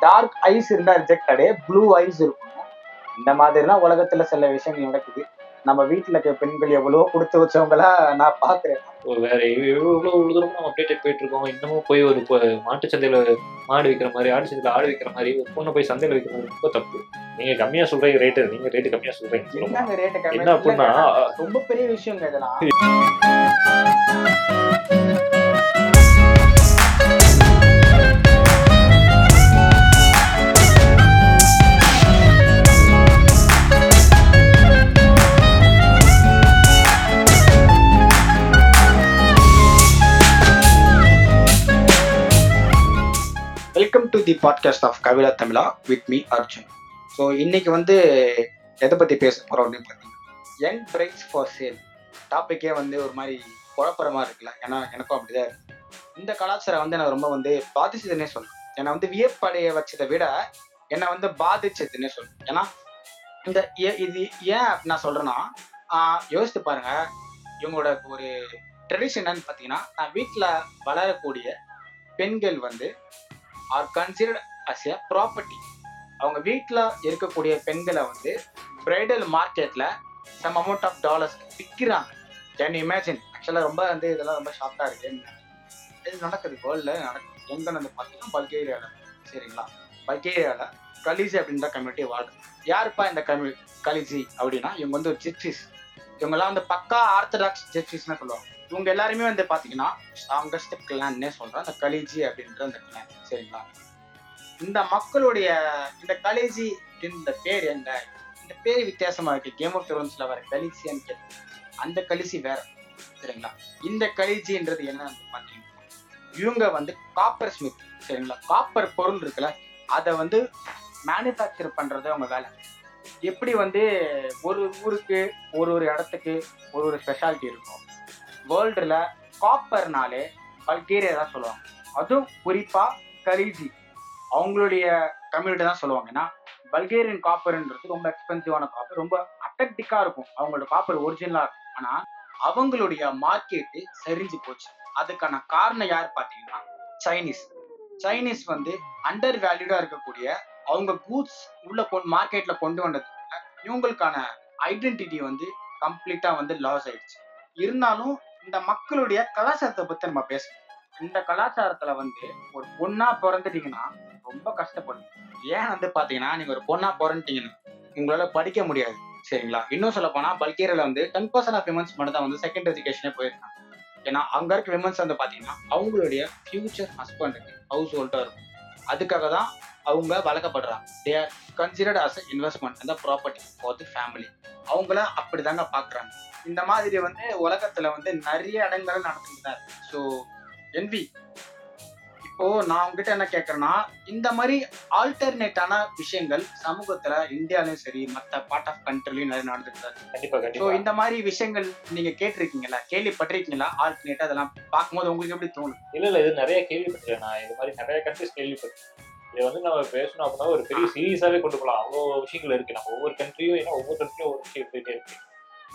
Dark eyes இருந்தா rejected blue eyes இருக்கும். இந்த மாதிரிலாம் உலகத்துல சில விஷயங்கள் நடக்குது. நம்ம வீட்டுல இருக்க பெண்கள் எவ்வளவோ கொடுத்து வச்சவங்களா நான் பாக்குறேன். வேற எவ்வளவு தூரம் நம்ம அப்டேட் போயிட்டு இருக்கோம். இன்னமும் போய் ஒரு மாட்டு சந்தையில மாடு விற்கிற மாதிரி ஆடு சந்தையில ஆடு விற்கிற மாதிரி ஒரு பொண்ணை போய் சந்தையில விற்கிறது ரொம்ப தப்பு. நீங்க கம்மியா சொல்றீங்க ரேட்டு நீங்க ரேட்டு கம்மியா சொல்றீங்க. என்ன அப்படின்னா ரொம்ப பெரிய விஷயங்க இதெல்லாம். To the podcast of Kavitha Tamizha with me Arjun so இன்னைக்கு வந்து எதை பற்றி பேச போகிறோம் அப்படின்னு பார்த்தீங்கன்னா யங் பிரைஸ் ஃபார் சேல் டாப்பிக்கே வந்து ஒரு மாதிரி குழப்பரமாக மாதிரி இருக்குல்ல. ஏன்னா எனக்கும் அப்படிதான் இருக்கு. இந்த கலாச்சாரம் வந்து எனக்கு ரொம்ப வந்து பாதிச்சதுன்னே சொல்லணும் என்னை வந்து வியப்படைய வச்சதை விட என்னை வந்து பாதிச்சதுன்னே சொல்லணும் ஏன்னா இந்த ஏ- இது ஏன் நான் சொல்கிறேன்னா யோசித்து பாருங்க. இவங்களோட ஒரு ட்ரெடிஷன் என்னன்னு பார்த்தீங்கன்னா நான் வீட்டில் வளரக்கூடிய பெண்கள் வந்து are considered as a property அவங்க வீட்டில் இருக்கக்கூடிய பெண்களை வந்து பிரைடல் மார்க்கெட்டில் சம் அமௌண்ட் ஆஃப் டாலர்ஸ் விற்கிறாங்க கேன் இமேஜின் ஆக்சுவலாக ரொம்ப வந்து இதெல்லாம் ரொம்ப ஷாக்காக இருக்கு. இது நடக்குது வேர்ல்டில் நடக்குது. எங்கே வந்து பார்த்தீங்கன்னா பல்கேரியாவில் சரிங்களா? பல்கேரியாவில் கலிசி அப்படின்ற கம்யூனிட்டி வாழ்க்கை யாருப்பா இந்த கம்யூ கலிசி அப்படின்னா இவங்க வந்து ஒரு ஜிப்சிஸ் இவங்கெல்லாம் வந்து பக்கா ஆர்த்தடாக்ஸ் ஜிப்சிஸ்னு சொல்லுவாங்க. இவங்க எல்லாருமே வந்து பாத்தீங்கன்னா ஸ்ட்ராங்கஸ்ட் கிளான்னே சொல்றேன். அந்த கலிஜி அப்படின்ற அந்த கிளான் சரிங்களா? இந்த மக்களுடைய இந்த கலிஜி இந்த பேர் என்ன? இந்த பேர் வித்தியாசமா இருக்கு. கேம் ஆஃப் த்ரோன்ஸ்ல வர கலிசின்னு கேட்டு அந்த கலிசி வேற சரிங்களா? இந்த கலிஜின்றது என்ன பாத்தீங்கன்னா இவங்க வந்து காப்பர் ஸ்மித் சரிங்களா? காப்பர் பொருள் இருக்குல்ல அதை வந்து மேனுஃபேக்சர் பண்றது அவங்க வேலை. எப்படி வந்து ஒரு ஊருக்கு ஒரு ஒரு இடத்துக்கு ஒரு ஒரு ஸ்பெஷாலிட்டி இருக்கும். வேர்ல்டில் காப்பர்னாலே பல்கேரியா தான் சொல்லுவாங்க. அதுவும் குறிப்பாக கலீஜி. அவங்களுடைய கம்யூனிட்டி தான் சொல்லுவாங்க. ஏன்னா பல்கேரியன் காப்பர்ன்றது ரொம்ப எக்ஸ்பென்சிவான காப்பர் ரொம்ப அட்டக்டிக்காக இருக்கும். அவங்களோட காப்பர் ஒரிஜினலாக இருக்கும். ஆனால் அவங்களுடைய மார்க்கெட்டு சரிஞ்சு போச்சு. அதுக்கான காரணம் யார் பார்த்தீங்கன்னா சைனீஸ் சைனீஸ் வந்து அண்டர் வேல்யூடா இருக்கக்கூடிய அவங்க கூட்ஸ் உள்ள கொண்டு மார்க்கெட்ல கொண்டு வந்ததுனால இவங்களுக்கான ஐடென்டிட்டி வந்து கம்ப்ளீட்டா வந்து லாஸ் ஆயிடுச்சு. இருந்தாலும் இந்த மக்களுடைய கலாச்சாரத்தை பத்தி நம்ம பேசணும். இந்த கலாச்சாரத்துல வந்து ஒரு பொண்ணா பிறந்துட்டீங்கன்னா ரொம்ப கஷ்டப்படும். ஏன் வந்து பாத்தீங்கன்னா நீங்க ஒரு பொண்ணா பிறந்துட்டீங்கன்னா உங்களால படிக்க முடியாது. சரிங்களா? இன்னும் சொல்ல போனா பல்கேரியால வந்து டென் பர்சன்ட் ஆஃப் விமன்ஸ் மட்டும் தான் வந்து செகண்ட் எஜுகேஷனே போயிருக்காங்க. ஏன்னா அங்க இருக்க விமன்ஸ் வந்து பாத்தீங்கன்னா அவங்களுடைய ஃபியூச்சர் ஹஸ்பண்டுக்கு ஹவுஸ் ஹோல்டா இருக்கும். அதுக்காக தான் அவங்க வளர்க்கப்படுறாங்க. They are considered as investment அந்த ப்ராப்பர்ட்டி ஃபார் தி ஃபேமிலி அவங்கள அப்படிதாங்க பாக்குறாங்க இந்த மாதிரி வந்து உலகத்துல வந்து நிறைய இடங்கள் நடந்துட்டு தான் இருக்கு. ஸோ என்வி இப்போ நான் உங்ககிட்ட என்ன கேட்கறேன்னா இந்த மாதிரி ஆல்டர்னேட்டான விஷயங்கள் சமூகத்துல இந்தியாலயும் சரி மத்த பார்ட் ஆஃப் கண்ட்ரிலையும் நிறைய நடந்துட்டு ஸோ இந்த மாதிரி விஷயங்கள் நீங்க கேட்டிருக்கீங்களா? கேள்விப்பட்டிருக்கீங்களா? ஆல்டர்னேட்டா அதெல்லாம் பார்க்கும்போது உங்களுக்கு எப்படி தோணும் இல்ல இல்ல இது நிறைய கேள்விப்பட்டிருக்கேன். நான் இது மாதிரி நிறைய கண்ட்ரிஸ் கேள்விப்பட்டிருக்கேன். இது வந்து நம்ம பேசணும் அப்படின்னா ஒரு பெரிய சீரியஸாவே கொண்டு போகலாம் அவ்வளோ விஷயங்கள் இருக்கு. நம்ம ஒவ்வொரு கண்ட்ரியும் ஏன்னா ஒவ்வொரு கண்ட்ரியும் ஒவ்வொரு விஷயம் இருந்துகிட்டே இருக்கு.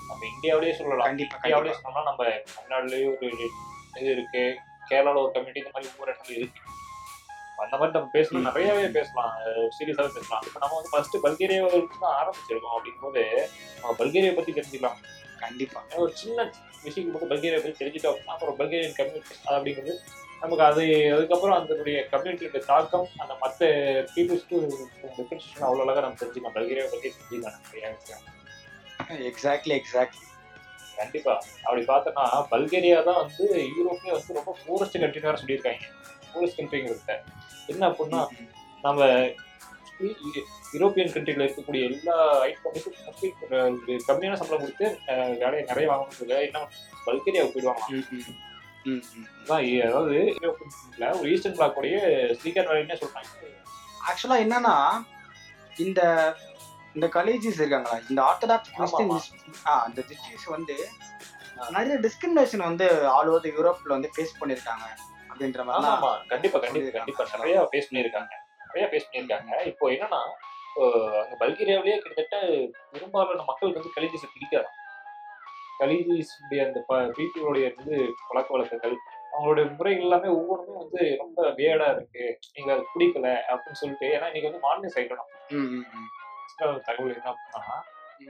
நம்ம இந்தியாவிலேயே சொல்லலாம். கண்டிப்பா இந்தியாவிலேயே சொன்னோம்னா நம்ம தமிழ்நாடுலயும் ஒரு இது இருக்கு. கேரளால ஒரு கம்யூனிட்டி இந்த மாதிரி ஒவ்வொரு இடத்துல இருக்கு. அந்த மாதிரி நம்ம பேசலாம். ம். நிறையவே பேசலாம். சீரியஸாவே பேசலாம். இப்போ நம்ம வந்து ஃபர்ஸ்ட் பல்கேரியாவை தான் ஆரம்பிச்சிருக்கோம் அப்படிங்கும்போது நம்ம பல்கேரியா பத்தி தெரிஞ்சுக்கலாம். கண்டிப்பா. ஏன்னா ஒரு சின்ன விஷயம் மட்டும் பல்கேரியா பத்தி தெரிஞ்சுட்டோம் அப்படின்னா அப்புறம் பல்கேரியன் கம்யூனிட்டி அப்படிங்கிறது நமக்கு அது அதுக்கப்புறம் அதனுடைய கம்யூனிட்டியோட தாக்கம் அந்த மற்ற பீப்புள்ஸ்க்கு டிஃபரன்ஷியேஷன் அவ்வளோ அழகாக நம்ம தெரிஞ்சுக்கலாம். பல்கேரியா பத்தி தெரிஞ்சுக்கலாம் எக்ஸாக்ட்லி எக்ஸாக்ட்லி கண்டிப்பா. அப்படி பார்த்தோம்னா பல்கேரியா தான் வந்து யூரோப்லயே வந்து ரொம்ப பூரஸ்ட் கண்ட்ரின்னு வேற சொல்லியிருக்காங்க. பூரஸ்ட் கண்ட்ரிங்கிறத என்ன அப்படின்னா நம்ம யூரோப்பியன் கண்ட்ரில இருக்கக்கூடிய எல்லா ஐட்டமும் கம்மியான சம்பளம் கொடுத்து வேலையை நிறைய வாங்கணும் என்ன பல்கேரியாவுக்கு போயிடுவாங்க இ- அதாவது ஒரு ஈஸ்டர்ன் பிளாக் உடைய ஸ்பீக்கர் வேலைன்னே சொல்றாங்க. ஆக்சுவலா என்னன்னா இந்த இந்த கலேஜஸ் இருக்காங்களா? இந்த ஆர்த்தடாக்ஸ் ஆமா, கிறிஸ்டியன்ஸ் ஆ அந்த ஜிப்சிஸ் வந்து நிறைய டிஸ்கிரிமினேஷன் வந்து ஆல் ஓவர் யூரோப்ல வந்து ஃபேஸ் பண்ணிருக்காங்க அப்படின்ற மாதிரி ஆமா கண்டிப்பா கண்டிப்பா கண்டிப்பா. நிறைய ஃபேஸ் பண்ணியிருக்காங்க. நிறைய ஃபேஸ் பண்ணியிருக்காங்க. இப்போ என்னன்னா அங்க பல்கேரியாவிலேயே கிட்டத்தட்ட பெரும்பாலான மக்களுக்கு வந்து கலிஜிஸ் பிடிக்காது. கலிஜிஸ் அந்த பீப்புளுடைய வந்து பழக்க வழக்கங்கள் அவங்களுடைய முறைகள் எல்லாமே ஒவ்வொன்றுமே வந்து ரொம்ப வேடா இருக்கு. நீங்க அது பிடிக்கல அப்படின்னு சொல்லிட்டு ஏன்னா இன்னைக்கு வந்து மாடர்னைஸ் ஆயிடணும். தகவல் என்ன அப்படின்னா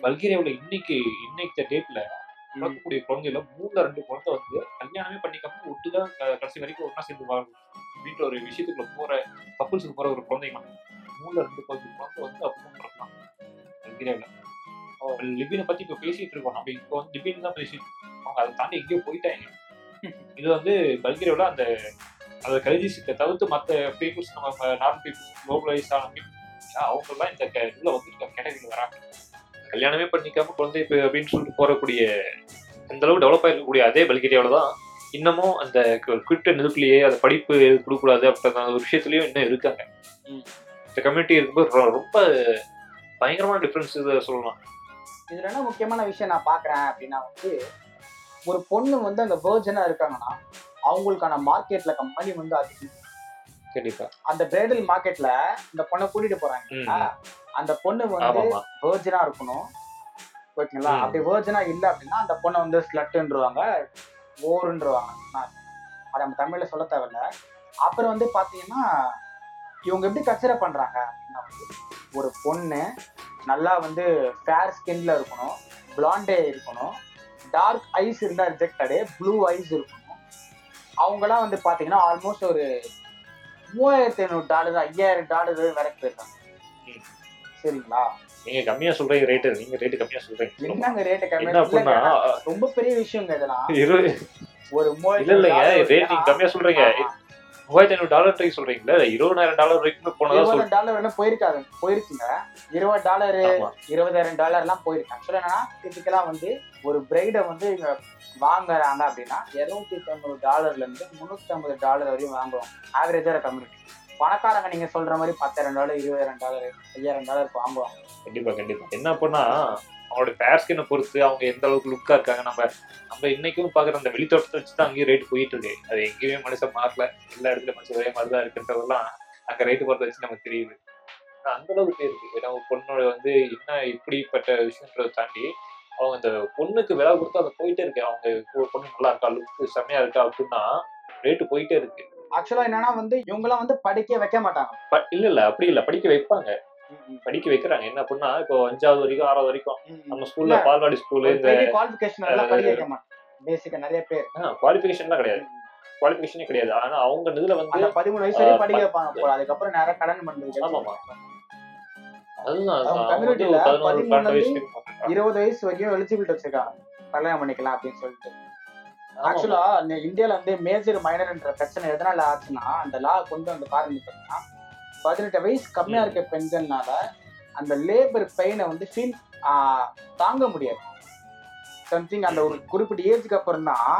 பல்கேரியாவுல இன்னைக்கு இன்னைக்கு டேட்ல பிறக்கக்கூடிய குழந்தையில மூணுல ரெண்டு குழந்தை வந்து கல்யாணமே பண்ணிக்காம ஒட்டுதான் கடைசி வரைக்கும் ஒண்ணா சேர்ந்து வாழும் அப்படின்ற ஒரு விஷயத்துக்குள்ள போற கப்புள்ஸுக்கு போற ஒரு குழந்தைங்க மூணுல ரெண்டு குழந்தை குழந்தை வந்து அப்படிதான் பிறக்கலாம் பல்கேரியாவுல. லிபினை பத்தி இப்ப பேசிட்டு இருக்கோம். நம்ம இப்போ வந்து லிபின் தான் பேசிட்டு இருக்கோம். அவங்க அதை தாண்டி எங்கேயோ போயிட்டாங்க. இது வந்து பல்கேரியாவுல அந்த அந்த கல்விசித்தை தவிர்த்து மற்ற பீப்புள்ஸ் நம்ம நார்மல் பீப்புள்ஸ் குளோபலைஸ் ஆன people, அவங்க எல்லாம் இந்த க- இதுல வந்து கேட்டகரியில் வராங்க. கல்யாணமே பண்ணிக்காம குழந்தை பெ- அப்படின்னு சொல்லிட்டு போறக்கூடிய அந்த அளவு டெவலப் ஆயிருக்கக்கூடிய அதே பல்கேரியாவில தான் இன்னமும் அந்த குறிப்பிட்ட நிலத்திலேயே அந்த படிப்பு கொடுக்கக்கூடாது அப்படின்ற ஒரு விஷயத்துலயும் இன்னும் இருக்காங்க. இந்த கம்யூனிட்டி இருக்கும்போது ரொம்ப பயங்கரமான டிஃப்ரென்ஸ் இதை சொல்லலாம். இதுல என்ன முக்கியமான விஷயம் நான் பாக்குறேன் அப்படின்னா வந்து ஒரு பொண்ணு வந்து அந்த வேர்ஜனா இருக்காங்கன்னா அவங்களுக்கான மார்க்கெட்ல கம்பெனி வந்து அதிகம். கண்டிப்பா. அந்த பிரைடல் மார்க்கெட்ல இந்த பொண்ணை கூட்டிட்டு போறாங்க. அந்த பொண்ணு வந்து வேர்ஜனா இருக்கணும். ஓகேங்களா. அப்படி வேர்ஜனா இல்ல அப்படின்னா அந்த பொண்ணை வந்து ஸ்லட்டுன்றவாங்க ஓருன்றவாங்க அதை நம்ம தமிழ்ல சொல்ல தேவையில்ல. அப்புறம் வந்து பாத்தீங்கன்னா இவங்க எப்படி கன்சிடர் பண்றாங்க அப்படின்னா ஒரு பொண்ணு நல்லா வந்து ஃபேர் ஸ்கின்ல இருக்கணும் பிளாண்டே இருக்கணும் டார்க் ஐஸ் இருந்தா ரிஜெக்டடு ப்ளூ ஐஸ் இருக்கணும். அவங்களாம் வந்து பாத்தீங்கன்னா ஆல்மோஸ்ட் ஒரு மூவாயிரத்தி ஐநூறு டாலர் ஐயாயிரம் டாலர் வரைக்கும் போயிருக்காங்க. சரிங்களா? நீங்க கம்மியா சொல்றீங்க ரேட்டு நீங்க ரேட்டு கம்மியா சொல்றீங்க. என்னங்க ரேட்டு கம்மி என்ன அப்படின்னா இல்லைங்க, ரொம்ப பெரிய விஷயங்க இதெல்லாம். ஒரு இல்ல இல்லைங்க ரேட் நீங்க கம்மியா சொல்றீங்க. மூவாயிரத்தி ஐநூறு டாலர் ட்ரை சொல்றீங்களா? இருபதாயிரம் டாலர் வரைக்கும் போனதா சொல் இருபது டாலர் வேணா போயிருக்காது போயிருக்குங்க இருபது டாலர் இருபதாயிரம் டாலர் எல்லாம் போயிருக்கு. ஆக்சுவலா என்னன்னா டிபிக்கலா வந்து ஒரு பிரைடை வந்து இங்க வாங்குறாங்க அப்படின்னா இருநூத்தி தொண்ணூறு டாலர்ல இருந்து முன்னூத்தி ஐம்பது டாலர் வரையும் வாங்குவாங்க. ஆவரேஜா கம்யூனிட்டி பணக்காரங்க நீங்க சொல்ற மாதிரி பத்தாயிரம் டாலர் இருபதாயிரம் டாலர் ஐயாயிரம் டாலர் வாங்குவாங்க. கண்டிப்பா கண்டிப்பா. என்ன பண்ணா அவங்களோட ஃபேர் ஸ்கினை பொறுத்து அவங்க எந்த அளவுக்கு லுக்கா இருக்காங்க நம்ம நம்ம இன்னைக்கும் பாக்குற அந்த வெளித்தோட்டத்தை வச்சு தான் அங்கேயும் ரேட் போயிட்டு இருக்கு. அது எங்கேயுமே மனுஷன் மாறல. எல்லா இடத்துல மனுஷன் ஒரே மாதிரி தான் இருக்குன்றதெல்லாம் அங்க ரேட்டு போறத வச்சு நமக்கு தெரியுது. அந்த அளவுக்கு இருக்கு. ஏன்னா ஒரு பொண்ணோட வந்து என்ன இப்படிப்பட்ட விஷயன்றதை தாண்டி அவங்க அந்த பொண்ணுக்கு விலை கொடுத்து அது போயிட்டே இருக்கு. அவங்க பொண்ணு நல்லா இருக்கா? லுக்கு செம்மையா இருக்கா? அப்படின்னா ரேட்டு போயிட்டே இருக்கு. ஆக்சுவலா என்னன்னா வந்து இவங்கெல்லாம் வந்து படிக்க வைக்க மாட்டாங்க. இல்ல இல்ல. அப்படி இல்ல. படிக்க வைப்பாங்க. படிக்க வைக்கிறாங்க. என்ன அப்படின்னா இப்போ அஞ்சாவது வரைக்கும் ஆறாவது வரைக்கும் நம்ம ஸ்கூல்ல. பால்வாடி ஸ்கூலு இந்த குவாலிபிகேஷன் எல்லாம் படிக்க வைக்க மாட்டாங்க. பேசிக்கா நிறைய பேர். குவாலிஃபிகேஷன்லாம் கிடையாது. குவாலிஃபிகேஷனே கிடையாது. ஆனா அவங்க இதுல வந்து பதிமூணு வயசு வரையும் ஆ, படிக்க வைப்பாங்க அதுக்கப்புறம் நிறைய கடன் பண்ணுறது ஆமாமா. இருபது வயசு வரைக்கும் எலிஜிபிலிட்டி வச்சிருக்காங்க. கல்யாணம் பண்ணிக்கலாம் அப்படின்னு சொல்லிட்டு. ஆக்சுவலா இந்தியால வந்து மேஜர் மைனர்ன்ற பிரச்சனை எதனால ஆச்சுன்னா அந்த லா கொண்டு வந்த காரணம் பதினெட்டு வயசு கம்மியா இருக்க பெண்கள்னால அந்த லேபர் பெயினை வந்து ஃபீல் தாங்க முடியாது. சம்திங் அந்த ஒரு குறிப்பிட்ட ஏஜுக்கு அப்புறம் தான்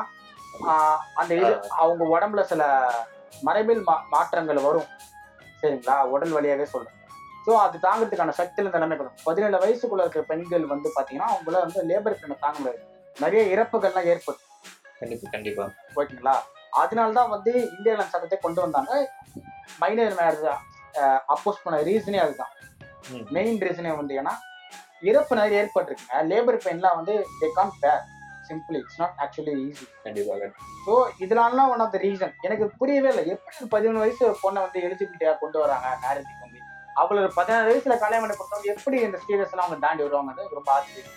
அந்த இது அவங்க உடம்புல சில மரபியல் மா மாற்றங்கள் வரும். சரிங்களா? உடல் வழியாவே சொல்றேன். ஸோ அது தாங்கிறதுக்கான சக்தியில நிலைமை கொடுக்கும் பதினேழு வயசுக்குள்ள இருக்க பெண்கள் வந்து பாத்தீங்கன்னா அவங்கள வந்து லேபர் பெண்ணை தாங்க முடியாது. நிறைய இறப்புகள்லாம் ஏற்படும். கண்டிப்பா கண்டிப்பா. ஓகேங்களா? அதனால தான் வந்து இந்திய சட்டத்தை கொண்டு வந்தாங்க. மைனர் மேரேஜ் அப்போஸ் பண்ண ரீசனே அதுதான். மெயின் ரீசனே வந்து ஏன்னா இறப்பு நிறைய ஏற்பட்டிருக்குங்க லேபர் பெயின்லாம் வந்து they can bear simply it's not actually easy கண்டிப்பா கண்டிப்பா. ஸோ இதனாலாம் ஒன் ஆஃப் த ரீசன் எனக்கு புரியவே இல்லை. எப்படி பதிமூணு வயசு ஒரு பொண்ணை வந்து எலிஜிபிலிட்டியா கொண்டு வராங்க மேரேஜுக்கு வந்து? அவளை ஒரு பதினாறு வயசுல கல்யாணம் பண்ணி கொடுத்தவங்க எப்படி இந்த ஸ்டேஜஸ் எல்லாம் அவங்க தாண்டி வருவாங்கன்னு ரொம்ப ஆச்சரியம்.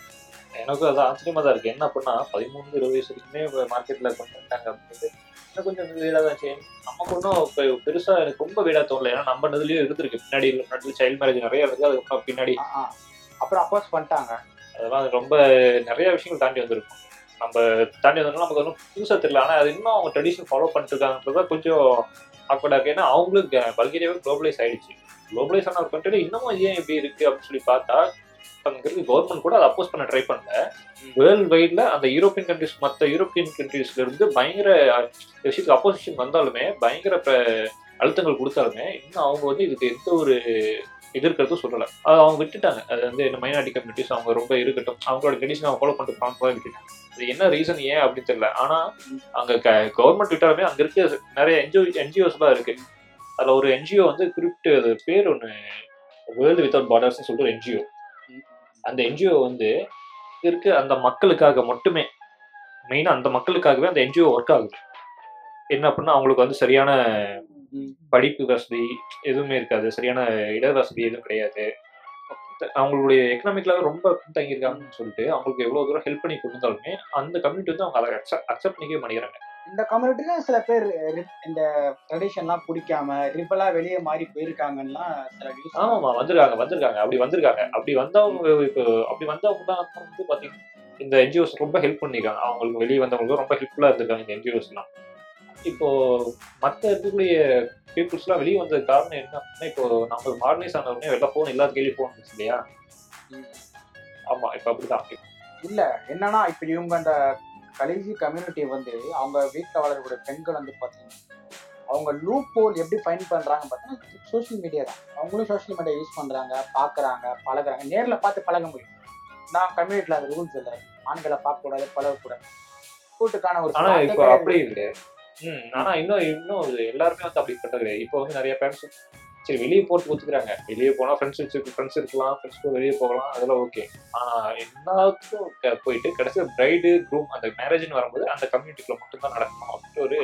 எனக்கும் அது ஆச்சரியமா தான் இருக்கு. என்ன அப்படின்னா பதிமூணு இருபது வயசு வரைக்குமே மார்க்கெட்ல கொண்டு வந்துட்டாங்க அப்படின்றது இன்னும் கொஞ்சம் வீடாக தான் செய்யும் நமக்கு ஒன்றும் பெ- பெருசா எனக்கு ரொம்ப வீடா தோணல. ஏன்னா நம்ம இதுலயும் இருந்திருக்கு. பின்னாடி முன்னாடி சைல்ட் மேரேஜ் நிறைய இருக்கு அதுக்கப்புறம் பின்னாடி. அப்புறம் அப்போஸ் பண்ணிட்டாங்க. அதெல்லாம் ரொம்ப நிறைய விஷயங்கள் தாண்டி வந்திருக்கும். நம்ம தாண்டி வந்தோம்னா நமக்கு ஒன்றும் புதுசாக தெரியல. ஆனால் அது இன்னும் அவங்க ட்ரெடிஷன் ஃபாலோ பண்ணிட்டு இருக்காங்கன்றதா கொஞ்சம் ஆக்வர்டாக இருக்கு. ஏன்னா அவங்களுக்கு பல்கேரியாவே குளோபலைஸ் ஆயிடுச்சு. குளோபலைஸ் ஆன ஒரு கண்ட்ரி இன்னமும் ஏன் இப்படி இருக்கு அப்படின்னு சொல்லி பார்த்தா அங்க கவர்மெண்ட் கூட அதை அப்போஸ் பண்ண ட்ரை பண்ணல. வேர்ல்டு வைட்ல அந்த யூரோப்பியன் கண்ட்ரிஸ் மற்ற யூரோப்பியன் கண்ட்ரிஸ்ல இருந்து பயங்கர விஷயத்துக்கு அப்போசிஷன் வந்தாலுமே பயங்கர ப- அழுத்தங்கள் கொடுத்தாலுமே இன்னும் அவங்க வந்து இதுக்கு எந்த ஒரு எதிர்க்கிறதும் சொல்லலை. அது அவங்க விட்டுட்டாங்க. அது வந்து இந்த மைனாரிட்டி கம்யூனிட்டிஸ் அவங்க ரொம்ப இருக்கட்டும் அவங்களோட கண்டிஷன் அவங்க ஃபாலோ பண்ணிட்டு போக விட்டுட்டாங்க. அது என்ன ரீசன் ஏன் அப்படின்னு தெரியல. ஆனா அங்க கவர்மெண்ட் விட்டாலுமே அங்க இருக்க நிறைய என்ஜிஓ என்ஜிஓஸ்லாம் இருக்கு. அதுல ஒரு என்ஜிஓ வந்து குறிப்பிட்ட பேர் ஒன்று வேர்ல்டு வித்தவுட் பார்டர்ஸ்னு சொல்லிட்டு ஒரு என்ஜிஓ அந்த என்ஜிஓ வந்து இருக்க அந்த மக்களுக்காக மட்டுமே. மெயினாக அந்த மக்களுக்காகவே அந்த என்ஜிஓ ஒர்க் ஆகுது. என்ன அப்படின்னா அவங்களுக்கு வந்து சரியான படிப்பு வசதி எதுவுமே இருக்காது. சரியான இட வசதி எதுவும் கிடையாது. அவங்களுடைய எக்கனாமிக்கலாக ரொம்ப பின்தங்கியிருக்காங்கன்னு சொல்லிட்டு அவங்களுக்கு எவ்வளோ தூரம் ஹெல்ப் பண்ணி கொடுத்தாலுமே அந்த கம்யூனிட்டி வந்து அவங்க அதை அக்செப்ட் பண்ணிக்கவே மாட்டேங்கிறாங்க. இந்த கம்யூனிட்டில சில பேர் இந்த ட்ரெடிஷன்லாம் பிடிக்காம ரிப்பலா வெளியே மாறி போயிருக்காங்கன்னா சில ஆமாமா வந்திருக்காங்க வந்திருக்காங்க. அப்படி வந்திருக்காங்க. அப்படி வந்தவங்க இப்போ அப்படி வந்தவங்க தான் வந்து பாத்தீங்கன்னா இந்த என்ஜிஓஸ் ரொம்ப ஹெல்ப் பண்ணிருக்காங்க. அவங்களுக்கு வெளியே வந்தவங்களுக்கு ரொம்ப ஹெல்ப்ஃபுல்லா இருந்திருக்காங்க இந்த என்ஜிஓஸ்லாம் இப்போ மற்ற இருக்கக்கூடிய பீப்புள்ஸ்லாம் வெளியே வந்தது காரணம் என்ன அப்படின்னா இப்போ நம்ம மாடர்னைஸ் ஆன உடனே வெளில ஃபோன் எல்லா கையிலும் ஃபோன் இருந்துச்சு இல்லையா? ஆமா இப்போ அப்படிதான். இல்ல என்னன்னா இப்ப இவங்க அந்த கலேஜி கம்யூனிட்டி வந்து அவங்க வீட்டில் வளரக்கூடிய பெண்கள் வந்து பாத்தீங்கன்னா அவங்க லூப் ஹோல் எப்படி ஃபைன் பண்றாங்க பார்த்தீங்கன்னா சோஷியல் மீடியா தான். அவங்களும் சோஷியல் மீடியா யூஸ் பண்றாங்க பாக்குறாங்க பழகுறாங்க. நேர்ல பார்த்து பழக முடியும். நான் கம்யூனிட்டில அந்த ரூல்ஸ் இல்லை. ஆண்களை பார்க்க கூடாது பழகக்கூடாது. கூட்டுக்கான ஒரு ஆனா வார்த்தை இப்போ. அப்படி இல்லை. ம் ஆனா இன்னும் இன்னும் எல்லாருமே வந்து அப்படி கிடையாது. இப்போ வந்து நிறைய பேரண்ட்ஸ் சரி வெளியே போட்டு ஒத்துக்கிறாங்க. வெளியே போனா ஃப்ரெண்ட்ஸ் வச்சு ஃப்ரெண்ட்ஸ் இருக்கலாம் ஃப்ரெண்ட்ஸ் கூட வெளியே போகலாம் அதெல்லாம் ஓகே ஆனா எல்லாத்துக்கும் போயிட்டு கடைசியில் பிரைடு குரூம் அந்த மேரேஜ்னு வரும்போது அந்த கம்யூனிட்டிக்குள்ள மட்டும்தான் நடக்கணும் அப்படின்ட்டு ஒரு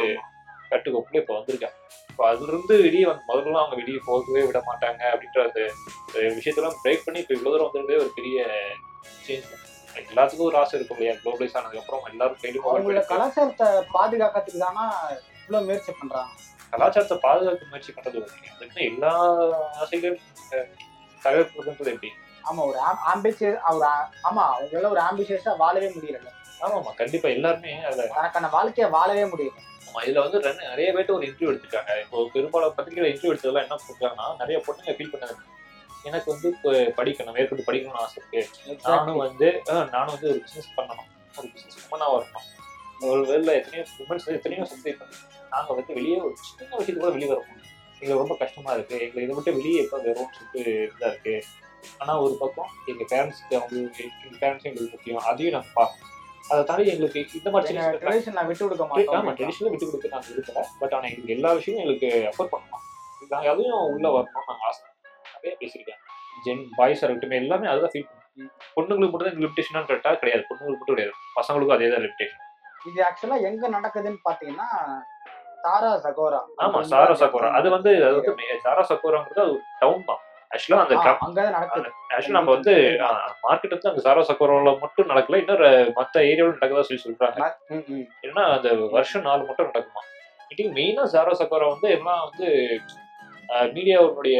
கட்டுக்கோப்புல இப்போ வந்திருக்காங்க. இப்போ அதுல இருந்து வெளியே வந்து முதல்ல அவங்க வெளியே போகவே விட மாட்டாங்க அப்படின்ற அந்த விஷயத்தெல்லாம் பிரேக் பண்ணி இப்போ இவ்வளோ தூரம் வந்ததே ஒரு பெரிய சேஞ்ச் எல்லாத்துக்கும் ஒரு ஆசை இருக்கும் இல்லையா? குளோபலைஸ் ஆனதுக்கப்புறம் எல்லாரும் கையிலும் கலாச்சாரத்தை பாதுகாக்கிறதுக்கு தானா இவ்வளவு முயற்சி பண்றாங்க? கலாச்சாரத்தை பாதுகாக்க முயற்சி பண்றது அதுக்குன்னு எல்லா அஹ், தகர்க்கிறதுன்றது எப்படி? ஆமா ஒரு ஆம்பிஷியஸ் ஒரு a- ஆமா அவங்களால ஒரு ஆம்பிஷியஸா வாழவே முடியல ஆமாமா கண்டிப்பா எல்லாருமே அதுல தனக்கான வாழ்க்கைய வாழவே முடியல. ஆமா, இதுல வந்து ரெண்டு- நிறைய பேர்ட்ட ஒரு இன்டர்வியூ எடுத்திருக்காங்க. இப்போ பெரும்பாலும் பத்திரிகையில இன்டர்வியூ எடுத்ததெல்லாம் என்ன சொல்றாங்கன்னா நிறைய பொண்ணுங்க ஃபீல் பண்ணது எனக்கு வந்து இப்போ படிக்கணும் மேற்கொண்டு படிக்கணும்னு ஆசை இருக்கு. நானும் வந்து நானும் வந்து ஒரு பிசினஸ் பண்ணணும். ஒரு பிசினஸ் உமனா வரணும். ஒரு வேலை எத்தனையோ உமன்ஸ் எத்தனையோ சப்ளை பண்ணி நாங்க வந்து வெளியே ஒரு சின்ன விஷயத்து கூட வெளியே வரணும் எங்களுக்கு ரொம்ப கஷ்டமா இருக்கு. எங்களை இதை விட்டு வெளியே எப்போ வரும்னு சொல்லிட்டு இதா இருக்கு. ஆனா ஒரு பக்கம் எங்க பேரண்ட்ஸ்க்கு அவங்க எங்க பேரண்ட்ஸ் எங்களுக்கு முக்கியம். அதையும் நாங்க பார்க்கணும். அதை தாண்டி எங்களுக்கு இந்த மாதிரி சின்ன ட்ரெடிஷன் நான் விட்டு கொடுக்க ஆமா மாட்டோம். ட்ரெடிஷனல் விட்டு கொடுக்க நாங்க இருக்கல பட் ஆனா எங்களுக்கு எல்லா விஷயமும் எங்களுக்கு அஃபோர்ட் பண்ணணும். நாங்க அதையும் உள்ள வரணும் நாங்க ஆசை. நிறைய பேசியிருக்கேன் ஜென் பாய்ஸ் இருக்கட்டும் எல்லாமே அதுதான் ஃபீல் பண்ணும். பொண்ணுங்களுக்கு மட்டும் தான் லிமிடேஷனான்னு கேட்டா கிடையாது. பொண்ணுங்களுக்கு மட்டும் கிடையாது. பசங்களுக்கும் அதே தான் லிமிடேஷன் இது ஆக்சுவலா எங்க நடக்குதுன்னு பாத்தீங்கன்னா சாரா சகோரா. ஆமா சாரா சக்கோரா அது வந்து அது வந்து சாரா சக்கோராங்கிறது அது டவுன் தான். ஆக்சுவலா அந்த ஆக்சுவலா நம்ம வந்து மார்க்கெட் வந்து அங்க சாரா சக்கோரால மட்டும் நடக்கல. இன்னொரு மத்த ஏரியாவில் நடக்கதா சொல்லி சொல்றாங்க. ஏன்னா அந்த வருஷம் நாலு மட்டும் நடக்குமா? இட்டிங் மெயினா சாரா சக்கோரா வந்து எல்லாம் வந்து மீடியாவுடைய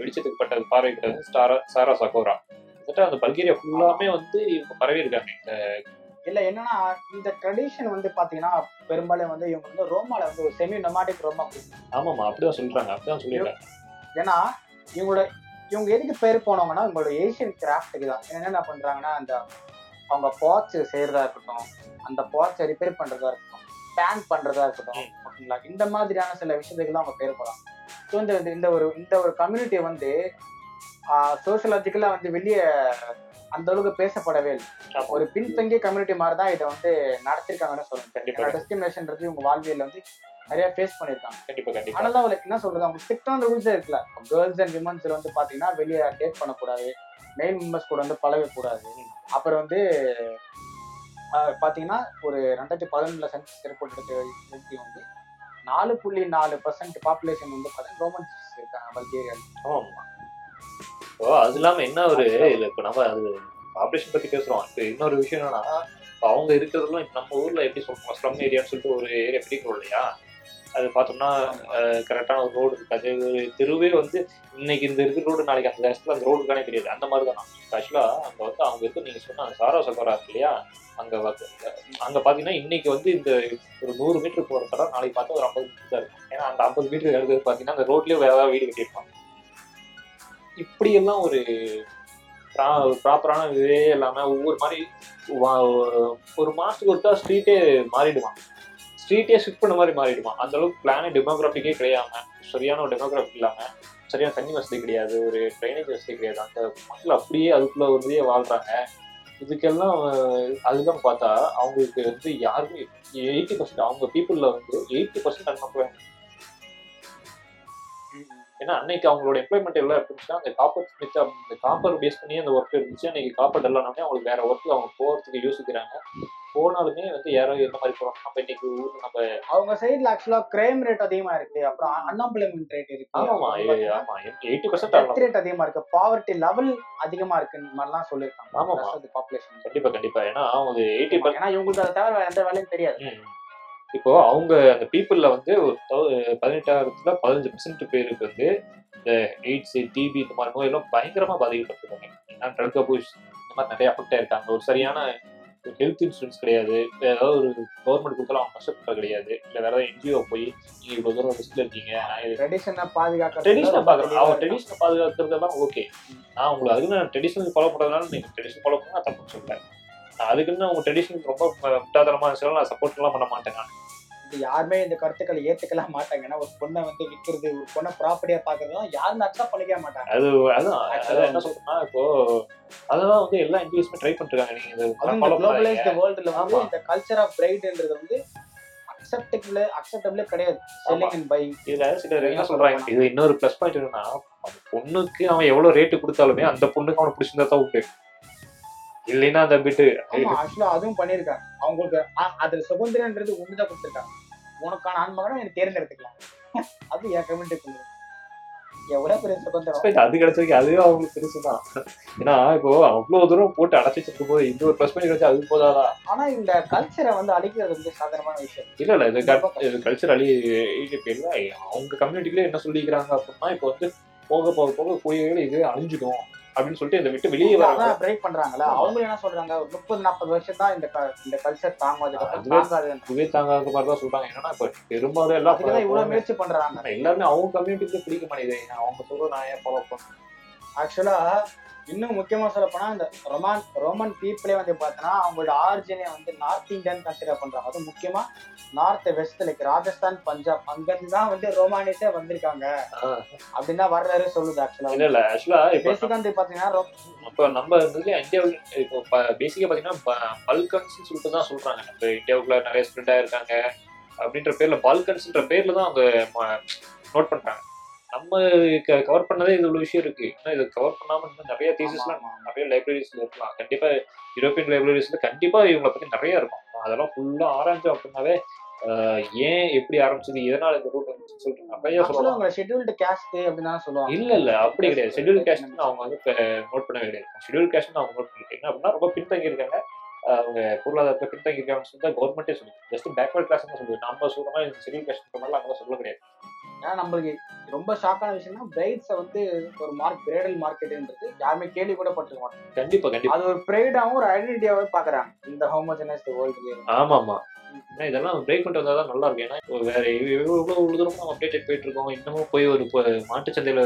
வெளிச்சத்துக்கு பட்டது பார்வைக்கிறது சாரா சாரா சக்கோரா கிட்டத்தட்ட அந்த பல்கேரியா ஃபுல்லாமே வந்து பரவி இருக்காங்க இந்த இல்ல என்னன்னா இந்த ட்ரெடிஷன் வந்து பாத்தீங்கன்னா பெரும்பாலும் வந்து இவங்க வந்து ரோமால வந்து ஒரு செமி நொமாட்டிக் ரோமா ஆமாமா அப்படிதான் சொல்றாங்க அப்படிதான் சொல்லிடுறாங்க ஏன்னா இவங்களோட இவங்க எதுக்கு பேர் போனவங்கன்னா இவங்களோட ஏசியன் கிராஃப்ட்டுக்கு தான். என்னென்ன பண்றாங்கன்னா அந்த அவங்க பாட்ஸ் செய்யறதா இருக்கட்டும் அந்த பாட்ஸை ரிப்பேர் பண்றதா இருக்கட்டும் பேன் பண்றதா இருக்கட்டும். ஓகேங்களா? இந்த மாதிரியான சில விஷயத்துக்கு தான் அவங்க பேர் போறாங்க. ஸோ இந்த இந்த- ஒரு இந்த ஒரு கம்யூனிட்டி வந்து சோசியலாஜிக்கலா வந்து வெளியே அந்த அளவுக்கு பேசப்படவே இல்லை. ஒரு பின்தங்கிய கம்யூனிட்டி மாதிரி தான் இதை வந்து நடத்திருக்காங்கன்னு கண்டிப்பா டிஸ்கிரிமினேஷன்றது இவங்க வாழ்வியல்ல வந்து நிறைய ஃபேஸ் பண்ணியிருக்காங்க. கண்டிப்பா கண்டிப்பா. ஆனாலும் அவளுக்கு என்ன சொல்றது? அவங்க ஸ்ட்ரிக்டான ரூல்ஸே இருக்குல்ல. கேர்ள்ஸ் அண்ட் விமன்ஸ் வந்து பாத்தீங்கன்னா வெளியே டேட் பண்ணக்கூடாது. மெயின் மெம்பர்ஸ் கூட வந்து பழகக்கூடாது. அப்புறம் வந்து பாத்தீங்கன்னா ஒரு ரெண்டாயிரத்தி பதினொன்றுல சென்சஸ் ரிப்போர்ட் எடுத்து வந்து நாலு புள்ளி நாலு பர்சன்ட் பாப்புலேஷன் வந்து பாத்தீங்கன்னா ரோமன்ஸ் இருக்காங்க பல்கேரியால ஆமா. இப்போ அது இல்லாம என்ன ஒரு இல்ல இப்ப நம்ம அது ஆபரேஷன் பத்தி பேசுறோம். இப்போ இன்னொரு விஷயம் என்னன்னா இப்ப அவங்க இருக்கிறதெல்லாம் இப்ப நம்ம ஊர்ல எப்படி சொல்றோம் ஸ்லம் ஏரியான்னு சொல்லிட்டு ஒரு ஏரியா பிடிக்கிறோம் இல்லையா? அது பார்த்தோம்னா கரெக்டான ஒரு ரோடு இருக்காது ஒரு தெருவே வந்து இன்னைக்கு இந்த இருக்கிற ரோடு நாளைக்கு அந்த நேரத்தில் அந்த ரோடு இருக்கானே தெரியாது. அந்த மாதிரி தான். ஆக்சுவலாக அங்கே வந்து அவங்க இருக்கு நீங்கள் சொன்ன அந்த சாரா சக்கரா இருக்கு இல்லையா? அங்கே அங்கே பார்த்தீங்கன்னா இன்னைக்கு வந்து இந்த ஒரு நூறு மீட்டர் போகிற தடம் நாளைக்கு பார்த்தா ஒரு ஐம்பது மீட்டர் தான் இருக்கும். ஏன்னா அந்த ஐம்பது மீட்டர் இருக்கிறது பார்த்தீங்கன்னா அந்த ரோட்லேயே வேற வீடு கட்டியிருப்பாங்க. இப்படியெல்லாம் ஒரு ப்ராப்பரான இதே இல்லாமல் ஒவ்வொரு மாதிரி வா- ஒரு மாதத்துக்கு ஒருத்தா ஸ்ட்ரீட்டே மாறிடுவான். ஸ்ட்ரீட்டே ஷிஃப்ட் பண்ண மாதிரி மாறிடுவான். அந்த அளவுக்கு பிளானே டெமோகிராஃபிக்கே கிடையாம சரியான ஒரு டெமோகிராஃபி இல்லாமல் சரியான தண்ணி வசதி கிடையாது ஒரு ட்ரைனேஜ் வசதி கிடையாது. அந்த மக்கள் அப்படியே அதுக்குள்ள வந்து வாழ்றாங்க. இதுக்கெல்லாம் அதுதான் பார்த்தா அவங்களுக்கு வந்து யாருமே எயிட்டி பர்சன்ட் அவங்க பீப்புளில் வந்து எயிட்டி பர்சன்ட் அன்எம்ப்ளாய்மெண்ட் ஏன்னா அன்னைக்கு அவங்களோட எம்ப்ளாய்மெண்ட் எல்லாம் இருந்துச்சுன்னா அந்த காப்பர் ஸ்மித் அந்த காப்பர் பேஸ் பண்ணி அந்த ஒர்க் இருந்துச்சு. அன்னைக்கு காப்பர் டல்லானே அவங்களுக்கு வேற ஒர்க் அவங்க போகிறதுக்கு யோசிக்கிறாங்க. போனாலுமே வந்து யாரோ இந்த மாதிரி போறோம் நம்ம இன்னைக்கு ஊர்ல நம்ம அவங்க சைடுல ஆக்சுவலா கிரைம் ரேட் அதிகமா இருக்கு. அப்புறம் அன்எம்ப்ளாய்மெண்ட் ரேட் இருக்கு. ஆமாமா ஆமா எயிட்டி பர்சன்ட் ரேட் அதிகமா இருக்கு. பாவர்ட்டி லெவல் அதிகமா இருக்குன்னு மாதிரிலாம் சொல்லியிருக்காங்க. ஆமாமா. பாப்புலேஷன் கண்டிப்பா கண்டிப்பா. ஏன்னா அவங்க எயிட்டி ஏன்னா இவங்களுக்கு அதை தவிர எந்த வேலையும் தெரியாது. இப்போ அவங்க அந்த பீப்புள்ல வந்து ஒரு தௌ- பதினெட்டாயிரத்துல பதினஞ்சு பர்சன்ட் பேருக்கு வந்து இந்த எய்ட்ஸ் டிபி இந்த மாதிரி நோயெல்லாம் பயங்கரமா பாதிக்கப்பட்டிருக்காங்க. ஏன்னா ட்ரக் அபூஸ் இந்த மாதிரி நிறைய அஃபெக்ட் ஆயிருக்காங்க. ஒரு சரியான ஹெல்த் இன்சூரன்ஸ் கிடையாது. ஏதாவது ஒரு கவர்மெண்ட் கொடுத்தாலும் அவங்க நஷ்டப்பட்ட கிடையாது. இல்ல வேற ஏதாவது என்ஜிஓ போய் நீங்க இவ்வளவு தூரம் ரிஸ்க்ல இருக்கீங்க. நான் இது ட்ரெடிஷனை பாதுகாக்க ட்ரெடிஷனை பாக்குறேன் அவங்க ட்ரெடிஷனை பாதுகாக்கிறதெல்லாம் ஓகே நான் உங்களுக்கு அதுக்கு நான் ட்ரெடிஷனல் ஃபாலோ பண்றதுனால நீங்க ட்ரெடிஷன் ஃபாலோ பண்ணா தப்பு சொல்றேன். நான் அதுக்குன்னு அவங்க ட்ரெடிஷன் ரொம்ப முட்டாதனமா இருந்துச்சுன்னா நான் சப்போர்ட் எல்லாம் பண்ண மாட்டேன் நான். இது யாருமே இந்த கருத்துக்களை ஏத்துக்கலாம் மாட்டாங்க. ஏன்னா ஒரு பொண்ணை வந்து விக்கிறது ஒரு பொண்ணை ப்ராப்பர்ட்டியா பாக்குறதும் யாருமே அக்செப்ட் பண்ணிக்கவே மாட்டாங்க. அது அதான் அதான் என்ன சொல்றேன்னா இப்போ அதெல்லாம் வந்து எல்லா இந்தியஸுமே ட்ரை பண்ணிருக்காங்க நீங்க இதை அதுவும் இந்த follow பண்ணாதீங்க. குளோபலைஸ்டு வேர்ல்டுல வந்து. இந்த கல்ச்சர் ஆஃப் பிரைட்ன்றது வந்து அக்செப்டபிள் அக்செப்டபிளே கிடையாது. செல்லிங் அண்ட் பையிங் இதுல சிலர் என்ன சொல்றாங்க? இது இன்னொரு ப்ளஸ் பாயிண்ட் என்னன்னா அந்த பொண்ணுக்கு அவன் எவ்வளவு ரேட்டு கொடுத்தாலுமே அந்த பொண்ணுக்கு அவனை பிடிச்சிருந்தா தான் உண்டு இல்லைன்னா அந்த பிட்டு ஆக்சுவலா அதுவும் பண்ணிருக்காங்க அவங்களுக்கு அதுல சுதந்திரன்றது ஒண்ணுதான் கொடுத்துருக்காங்க. உனக்கான ஆண்மகனை எனக்கு தேர்ந்தெடுத்துக்கலாம். அது என் கம்யூனிட்டி எவ்வளவு பெரிய சுதந்திரம். அது கிடைச்சதுக்கு அதுவே அவங்களுக்கு பெருசுதான். ஏன்னா இப்போ அவ்வளவு தூரம் போட்டு அடைச்சி வச்சிருக்கும் போது இந்த ஒரு ப்ளஸ் கிடைச்சா அது போதாதா? ஆனா இந்த கல்ச்சரை வந்து அழிக்கிறது வந்து சாதாரணமான விஷயம். இல்ல இல்ல இது கல்- இது கல்ச்சர் அழி அவங்க கம்யூனிட்டில என்ன சொல்லிக்கிறாங்க அப்படின்னா இப்போ வந்து போக போக போக கோயில்கள் இது அழிஞ்சிடும். அப்படின்னு சொல்லிட்டு இதை விட்டு வெளியே வராங்க பிரேக் பண்றாங்கல்ல. அவங்க என்ன சொல்றாங்க? ஒரு முப்பது நாற்பது வருஷம் தான் இந்த இந்த கல்ச்சர் தாங்காது இதுவே தாங்காத மாதிரி தான் சொல்றாங்க. என்னன்னா இப்ப பெரும்பாலும் எல்லாம் இவ்வளவு முயற்சி பண்றாங்க. எல்லாருமே அவங்க கம்யூனிட்டிக்கு பிடிக்க மாட்டேங்குது அவங்க சொல்றது நான் ஏன் ஃபாலோ பண்ணேன் ஆக்சுவலா இன்னும் முக்கியமா சொல்ல போனா இந்த ரொமான் ரோமன் பீப்புளே வந்து பார்த்தோன்னா அவங்களோட ஆரிஜினே வந்து நார்த் இந்தியன் கன்சிடர் பண்றாங்க. அதுவும் முக்கியமா north west like Rajasthan Punjab அங்கிருந்து தான் வந்து ரோமானிஸே வந்திருக்காங்க. அப்படின்னு தான் வரலாறு சொல்லுது ஆக்சுவலா இல்ல இல்ல ஆக்சுவலா பேசிக்கா வந்து பாத்தீங்கன்னா இப்போ நம்ம இதுல இந்தியாவில் இப்போ பேசிக்கா பாத்தீங்கன்னா பல்கன்ஸ் சொல்லிட்டு தான் சொல்றாங்க. நம்ம இந்தியாவுக்குள்ள நிறைய ஸ்ப்ரெட் ஆயிருக்காங்க அப்படின்ற பேர்ல பால்கன்ஸ்ன்ற பேர்ல தான் அவங்க நோட் பண்றாங்க. நம்ம கவர் பண்ணதே இது இவ்வளவு விஷயம் இருக்கு. இன்னும் இதை கவர் பண்ணாம இன்னும் நிறைய தீசஸ்லாம். நிறைய லைப்ரரிஸ்ல இருக்கலாம். கண்டிப்பா யூரோப்பியன் லைப்ரரிஸ்ல கண்டிப்பா இவங்களை பத்தி நிறைய இருக்கும். அதெல்லாம் ஃபுல்லா ஆராய்ஞ்சோம் அப்படின்னாவே ஏன் எப்படி ஆரம்பிச்சது? எதனால இந்த ரூட் வந்துச்சுன்னு சொல்லிட்டு நிறைய உங்களை ஷெட்யூல்டு கேஸ்ட் அப்படின்னு சொல்லுவாங்க. இல்ல இல்ல. அப்படி கிடையாது. ஷெட்யூல் கேஸ்ட் அவங்க வந்து நோட் பண்ணவே கிடையாது. ஷெட்யூல் கேஸ்ட் அவங்க நோட் பண்ணிருக்காங்க அப்படின்னா ரொம்ப பின்தங்கி இருக்காங்க. அவங்க பொருளாதாரத்தை பின்தங்கி இருக்காங்கன்னு சொல்லி கவர்மெண்ட்டே சொல்லுது. ஜஸ்ட் பேக்வர்ட் கிளாஸ் தான் சொல்லுது. நம்ம சொல்ற மாதிரி ஷெட்யூல் கேஸ்ட் மாதிரி அவங்க சொல்ல கிடையாது. ஏன்னா நம்மளுக்கு ரொம்ப ஷாக்கான விஷயம்னா பிரைட்ஸை வந்து ஒரு மார்க் பிரைடல் மார்க்கெட்ன்றது யாருமே கேள்வி கூட பட்டிருக்க மாட்டாங்க. கண்டிப்பா கண்டிப்பா. அது ஒரு ப்ரைடாவும் ஒரு ஐடென்டிட்டியாவும் பாக்குறாங்க. இந்த ஹோமோஜனைஸ் வேர்ல்டு ஆமா ஆமா இதெல்லாம் பிரேக் பண்ணிட்டு வந்தா தான் நல்லா இருக்கும். ஏன்னா வேற எவ்வளவு எவ்வளவு எவ்வளவு தூரமா நம்ம அப்டேட் போயிட்டு இருக்கோம். இன்னமும் போய் ஒரு மாட்டு சந்தையில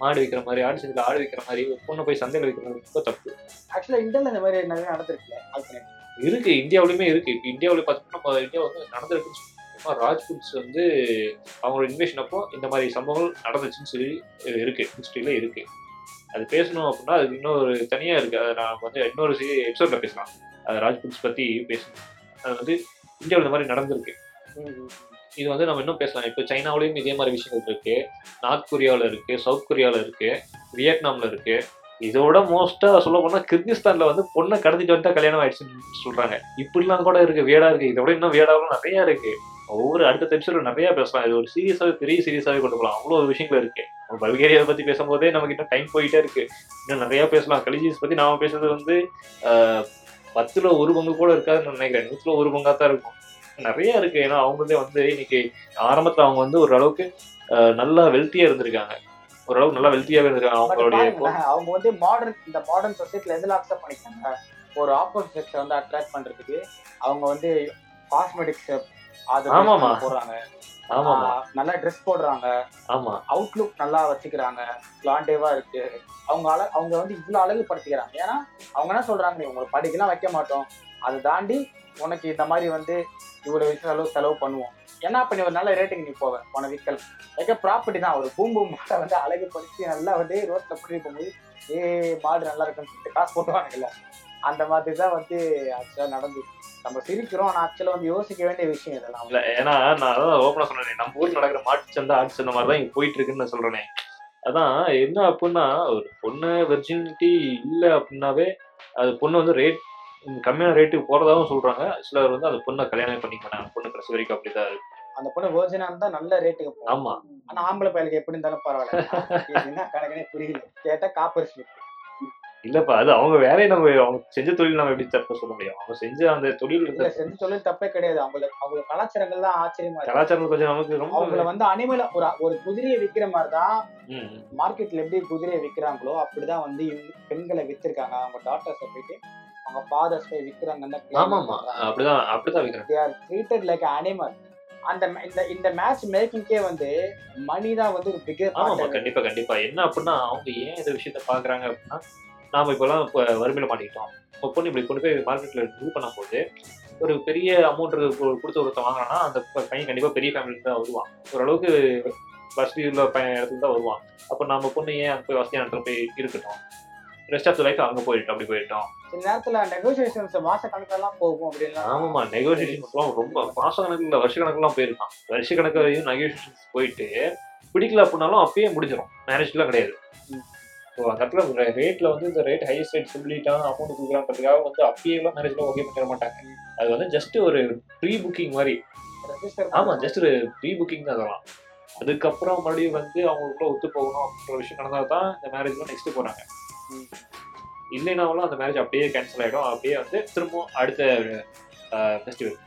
மாடு விற்கிற மாதிரி ஆடு சந்தையில ஆடு விற்கிற மாதிரி பொண்ணை போய் சந்தையில விற்கிறது ரொம்ப தப்பு. ஆக்சுவலா இந்தியால இந்த மாதிரி நிறைய நடந்திருக்குல்ல ஆல்டர்னேட் இருக்கு. இந்தியாவிலுமே இருக்கு. இப்போ இந்தியாவில் பார்த்தீங்கன்னா நம்ம இந்தியா வந்து நடந்திருக்குன்னு சொல்லுவோம் ராஜ்புட்ஸ் வந்து அவங்களோட இன்வேஷன் அப்போ இந்த மாதிரி சம்பவங்கள் நடந்துச்சுன்னு சொல்லி இருக்கு ஹிஸ்ட்ரியில இருக்கு. அது பேசணும் அப்படின்னா அதுக்கு இன்னொரு தனியா இருக்கு. அதை நான் வந்து இன்னொரு எபிசோட்ல பேசலாம். அது ராஜ்புட்ஸ் பத்தி பேசணும். அது வந்து இந்தியாவில் இந்த மாதிரி நடந்திருக்கு. இது வந்து நம்ம இன்னும் பேசலாம். இப்போ சைனாவிலையும் இதே மாதிரி விஷயங்கள் இருக்கு. நார்த் கொரியாவில் இருக்கு சவுத் கொரியாவில் இருக்கு வியட்நாம்ல இருக்கு. இதோட மோஸ்டா சொல்ல போனா கிர்கிஸ்தான்ல வந்து பொண்ணை கடத்திட்டு வந்துட்டா கல்யாணம் ஆயிடுச்சுன்னு சொல்றாங்க. இப்படிலாம் கூட இருக்கு வேடா இருக்கு. இதோட இன்னும் வேடாவும் நிறைய இருக்கு. ஒவ்வொரு அடுத்த எபிசோட நிறைய பேசலாம். இது ஒரு சீரியஸாவே பெரிய சீரியஸாவே கொண்டு போகலாம் அவ்வளோ விஷயங்கள் இருக்கு. பல்கேரியாவை பத்தி பேசும்போதே நமக்கு இன்னும் டைம் போயிட்டே இருக்கு. இன்னும் நிறைய பேசலாம். கலிஜிஸ் பத்தி நாம பேசுறது வந்து பத்துல ஒரு பங்கு கூட இருக்காதுன்னு நினைக்கிறேன். நூத்துல ஒரு பங்கா தான் இருக்கும். நிறைய இருக்கு. ஏன்னா அவங்களே வந்து இன்னைக்கு ஆரம்பத்துல அவங்க வந்து ஆஹ், நல்லா வெல்த்தியா இருந்திருக்காங்க. ஓரளவுக்கு நல்லா வெல்த்தியாவே இருந்திருக்காங்க. அவங்களுடைய அவங்க வந்து மாடர்ன் இந்த மாடர்ன் சொசைட்டில எதுல அக்செப்ட் பண்ணிக்காங்க ஒரு ஆப்போசிட் செக்ஸை வந்து அட்ராக்ட் பண்றதுக்கு. அவங்க வந்து காஸ்மெட்டிக்ஸ் ஆமாமா. போடுறாங்க. ஆமாமா நல்லா ட்ரெஸ் போடுறாங்க. ஆமா. அவுட்லுக் நல்லா வச்சுக்கிறாங்க. பிளாண்டேவா இருக்கு. அவங்க அழ அவங்க வந்து இவ்வளவு அழகுபடுத்திக்கிறாங்க. ஏன்னா அவங்க என்ன சொல்றாங்க நீ உங்களை படிக்கலாம் வைக்க மாட்டோம். அதை தாண்டி உனக்கு இந்த மாதிரி வந்து இவ்வளவு விஷயம் அளவு செலவு பண்ணுவோம். அப்ப நீ ஒரு நல்ல ரேட்டிங் நீ போவ. உன விற்கல் லைக் ப்ராப்பர்ட்டி தான். ஒரு பூம்பு மாடை வந்து அழகுபடுத்தி நல்லா வந்து ரோட்ல கூட்டிட்டு போகும்போது ஏ மாடு நல்லா இருக்குன்னு சொல்லிட்டு காசு போட்டுவாங்கல்ல அந்த மாதிரி தான் வந்து ஆக்சுவலா நடந்து நம்ம சிரிக்கிறோம் ஆனா ஆக்சுவலா வந்து யோசிக்க வேண்டிய விஷயம் இதெல்லாம் இல்ல ஏன்னா நான் அதான் ஓப்பனா சொன்னேன் நம்ம ஊர்ல நடக்கிற மாட்டு சந்தை ஆட்டு சந்தை மாதிரி தான் இங்க போயிட்டு இருக்குன்னு நான் சொல்றேனே. அதான் என்ன அப்படின்னா ஒரு பொண்ணு வெர்ஜினிட்டி இல்ல அப்படின்னாவே அது பொண்ணு வந்து ரேட் கம்மியான ரேட்டுக்கு போறதாவும் சொல்றாங்க. சிலர் வந்து அந்த பொண்ணை கல்யாணம் பண்ணிக்க மாட்டாங்க பொண்ணு கடைசி வரைக்கும் அப்படிதான் இருக்கு. அந்த பொண்ணு வேர்ஜினா இருந்தா நல்ல ரேட்டுக்கு போகும். ஆமா. ஆனா ஆம்பளை பயலுக்கு எப்படி இருந்தாலும் பரவாயில்ல. கணக்குனே புரியல. கேட்டா காப்பர் ஸ்லிப் இல்லப்பா அது அவங்க வேலையை நம்ம அவங்க செஞ்ச தொழில் நம்ம எப்படி தப்ப சொல்ல முடியும்? அவங்க செஞ்ச அந்த தொழில் செஞ்சு தொழில் தப்பே கிடையாது. அவங்களுக்கு அவங்க கலாச்சாரங்கள் தான் ஆச்சரியமா கலாச்சாரம் கொஞ்சம் நமக்கு அவங்கள ரொம்ப வந்து அனிமல ஒரு ஒரு குதிரையை விக்கிற மாதிரி தான். மார்க்கெட்ல எப்படி குதிரையை விக்கிறாங்களோ அப்படிதான் வந்து பெண்களை வித்திருக்காங்க. அவங்க டாக்டர்ஸ் போயிட்டு அவங்க ஃபாதர்ஸ் போய் விக்கிறாங்கன்னு ஆமா ஆமா அப்படிதான் அப்படிதான் வைக்கிறேன் they are treated like animal அந்த இந்த இந்த மேட்ச் மேக்கிங்கே வந்து மணி தான் வந்து ஒரு பிகர் ஆமாமா கண்டிப்பா கண்டிப்பா. என்ன அப்படின்னா அவங்க ஏன் இந்த விஷயத்த பாக்குறாங்க அப்படின்னா நாம இப்பெல்லாம் இப்போ வறுமையில மாட்டிக்கிட்டோம். இப்போ பொண்ணு இப்படி கொண்டு போய் மார்க்கெட்ல இது பண்ணும்போது ஒரு பெரிய அமௌண்ட் கொடுத்து ஒருத்தன் வாங்கினா அந்த பையன் கண்டிப்பா பெரிய ஃபேமிலி தான் வருவான். ஓரளவுக்கு வசதி உள்ள பையன் இடத்துல தான் வருவான். அப்போ நம்ம பொண்ணு ஏன் அங்க போய் வசதியான இடத்துல போய் இருக்கட்டும்? ரெஸ்ட் ஆஃப் லைஃப் அங்க போயிட்டோம் அப்படி போயிட்டோம். சில நேரத்துல நெகோசியேஷன்ஸ் மாச கணக்கெல்லாம் போகும் அப்படின்னா. ஆமாமா நெகோசியேஷன்ஸ்லாம் ரொம்ப மாச கணக்குல வருஷ கணக்குலாம் போயிருக்கான். வருஷ கணக்கு வரையும் நெகோசியேஷன்ஸ் போயிட்டு பிடிக்கல அப்படின்னாலும் அப்பயே முடிஞ்சிடும் மேரேஜ்லாம் கிடையாது. ஸோ அந்த இடத்துல ரேட்டில் வந்து இந்த ரேட் ஹையஸ்ட் ரேட் சொல்லிட்டான் அமௌண்ட் கொடுக்குறான்றதுக்காக வந்து அப்பயெல்லாம் மேரேஜில் ஓகே பண்ணிட மாட்டாங்க. அது வந்து ஜஸ்ட் ஒரு ப்ரீ புக்கிங் மாதிரி. ஆமாம் ஜஸ்ட் ஒரு ப்ரீ புக்கிங் தான் அதெல்லாம். அதுக்கப்புறம் மறுபடியும் வந்து அவங்களுக்குள்ள ஒத்து போகணும் அப்படின்ற விஷயம் நடந்தால் தான் இந்த மேரேஜ்லாம் நெக்ஸ்ட்டு போகிறாங்க இல்லைனாலும் அந்த மேரேஜ் அப்படியே கேன்சல் ஆகிடும் அப்படியே வந்து திரும்பவும் அடுத்த ஃபெஸ்டிவல்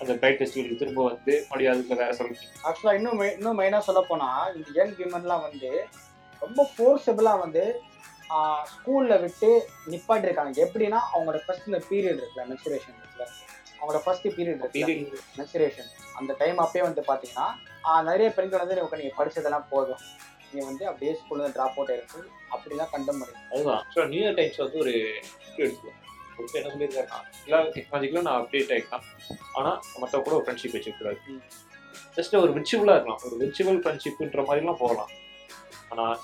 அந்த பிரைட் ஃபெஸ்டிவல் திரும்ப வந்து மறுபடியும் அதுக்கு வேற சொல்லி ஆக்சுவலாக இன்னும் மெ- இன்னும் மெயினாக சொல்ல போனால் இந்த யங் விமன்லாம் வந்து ரொம்ப ஃபோர்ஸபிளா வந்து ஸ்கூல்ல விட்டு நிப்பாட்டி இருக்காங்க எப்படின்னா அவங்களோட ஃபர்ஸ்ட் இந்த பீரியட் இருக்குல்ல மென்சுரேஷன் இருக்குல்ல. அவங்களோட ஃபர்ஸ்ட் பீரியட் இருக்கு மென்சுரேஷன் அந்த டைம் அப்பயே வந்து பாத்தீங்கன்னா ஆஹ் நிறைய பெண்கள் வந்து நீங்க நீங்க படிச்சதெல்லாம் போதும். நீ வந்து அப்படியே ஸ்கூல்ல ட்ராப் அவுட் இருக்கு அப்படிலாம் கண்டம் முடியும் அதுதான். ஸோ நியூ இயர் டைம்ஸ் வந்து ஒரு எடுத்துக்கலாம் என்ன சொல்லியிருக்காருன்னா எல்லா டெக்னாலஜிக்கலும் நான் அப்டேட் ஆகிக்கலாம் ஆனால் மற்ற கூட ஒரு ஃப்ரெண்ட்ஷிப் வச்சுக்கூடாது. ஜஸ்ட் ஒரு விர்ச்சுவலாக இருக்கலாம். ஒரு விர்ச்சுவல் ஃப்ரெண்ட்ஷிப்ன்ற மாதிரிலாம் போகலாம். ஆனால்